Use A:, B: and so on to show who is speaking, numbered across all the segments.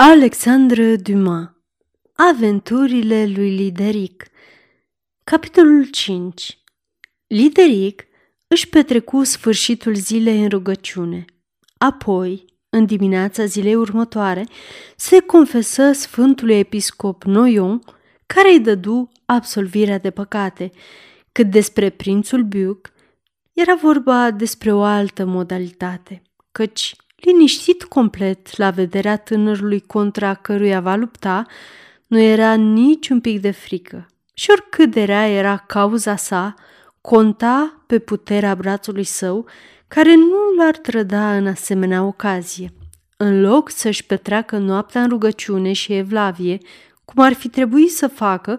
A: Alexandre Dumas Aventurile lui Lideric Capitolul 5 Lideric își petrecu sfârșitul zilei în rugăciune. Apoi, în dimineața zilei următoare, se confesă Sfântului Episcop Noion, care îi dădu absolvirea de păcate. Cât despre prințul Buc, era vorba despre o altă modalitate, căci liniștit complet la vederea tânărului contra căruia va lupta, nu era nici un pic de frică. Și oricât de rea era cauza sa, conta pe puterea brațului său, care nu l-ar trăda în asemenea ocazie. În loc să-și petreacă noaptea în rugăciune și evlavie, cum ar fi trebuit să facă,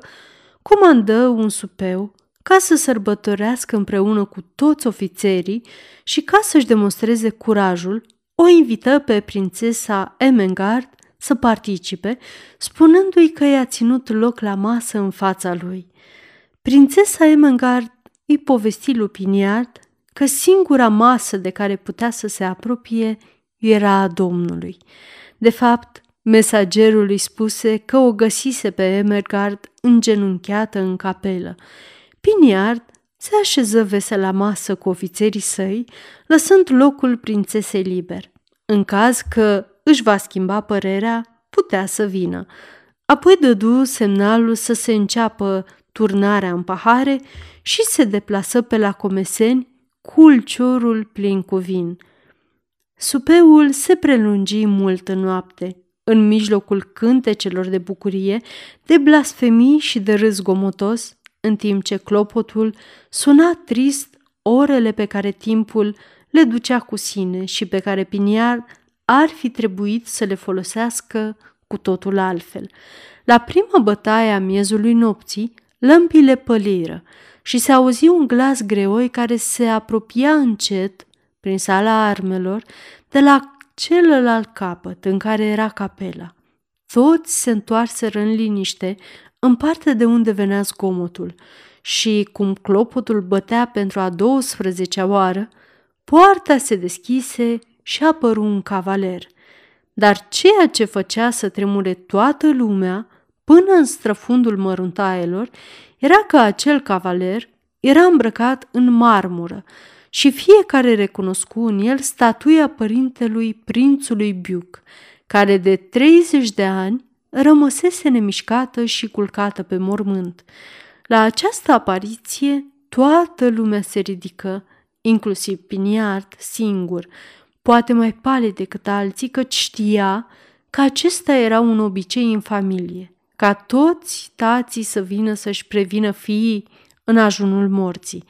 A: comandă un supeu ca să sărbătorească împreună cu toți ofițerii și ca să-și demonstreze curajul o invită pe prințesa Emengard să participe, spunându-i că i-a ținut loc la masă în fața lui. Prințesa Emengard îi povesti lui Piniard că singura masă de care putea să se apropie era a Domnului. De fapt, mesagerul îi spuse că o găsise pe Emergard îngenunchiată în capelă. Piniard se așeză vesel la masă cu ofițerii săi, lăsând locul prințesei liber. În caz că își va schimba părerea, putea să vină. Apoi dădu semnalul să se înceapă turnarea în pahare și se deplasă pe la comeseni cu ulciorul plin cu vin. Supeul se prelungi mult în noapte, în mijlocul cântecelor de bucurie, de blasfemii și de râs gomotos, în timp ce clopotul suna trist orele pe care timpul le ducea cu sine și pe care Piniar ar fi trebuit să le folosească cu totul altfel. La prima bătaie a miezului nopții, lămpile păliră și se auzi un glas greoi care se apropia încet, prin sala armelor, de la celălalt capăt în care era capela. Toți se întoarseră în liniște în partea de unde venea zgomotul și, cum clopotul bătea pentru a 12-a oară, poarta se deschise și apăru un cavaler. Dar ceea ce făcea să tremure toată lumea, până în străfundul măruntaielor, era că acel cavaler era îmbrăcat în marmură și fiecare recunoscu în el statuia părintelui prințului Biuc, care de 30 de ani rămăsese nemișcată și culcată pe mormânt. La această apariție, toată lumea se ridică, inclusiv Piniard singur, poate mai palid decât alții, căci știa că acesta era un obicei în familie, ca toți tații să vină să-și prevină fiii în ajunul morții.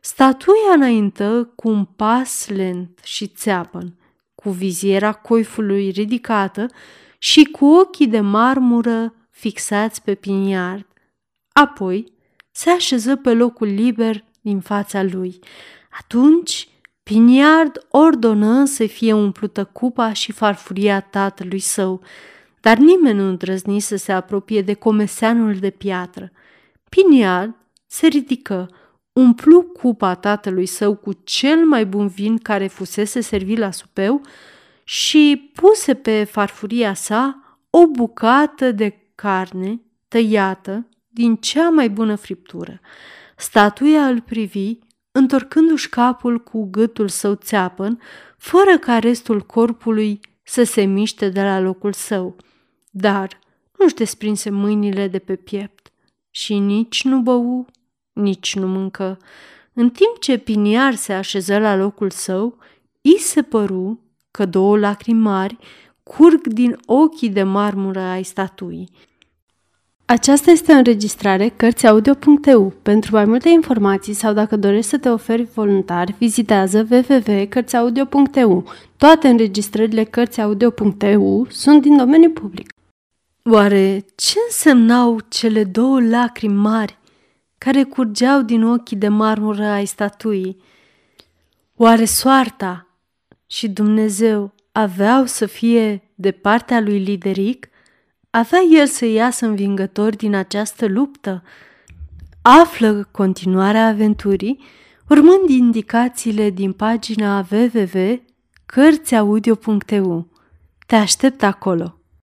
A: Statuia înaintă cu un pas lent și țeapăn, cu viziera coifului ridicată și cu ochii de marmură fixați pe piniard. Apoi se așeză pe locul liber din fața lui. Atunci Piniard ordonă să fie umplută cupa și farfuria tatălui său, dar nimeni nu îndrăzni să se apropie de comeseanul de piatră. Piniard se ridică, umplu cupa tatălui său cu cel mai bun vin care fusese servit la supeu și puse pe farfuria sa o bucată de carne tăiată din cea mai bună friptură. Statuia îl privi întorcându-și capul cu gâtul său țeapăn, fără ca restul corpului să se miște de la locul său. Dar nu-și desprinse mâinile de pe piept și nici nu bău, nici nu mâncă. În timp ce Piniar se așeză la locul său, i se păru că două lacrimi mari curg din ochii de marmură ai statuii. Aceasta este o înregistrare Cărțiaudio.eu. Pentru mai multe informații sau dacă dorești să te oferi voluntar, vizitează www.cărțiaudio.eu. Toate înregistrările Cărțiaudio.eu sunt din domeniu public. Oare ce însemnau cele două lacrimi mari care curgeau din ochii de marmură ai statuii? Oare soarta și Dumnezeu aveau să fie de partea lui Lideric – avea el să iasă învingător din această luptă? Află continuarea aventurii urmând indicațiile din pagina www.cărțiaudio.eu. Te aștept acolo!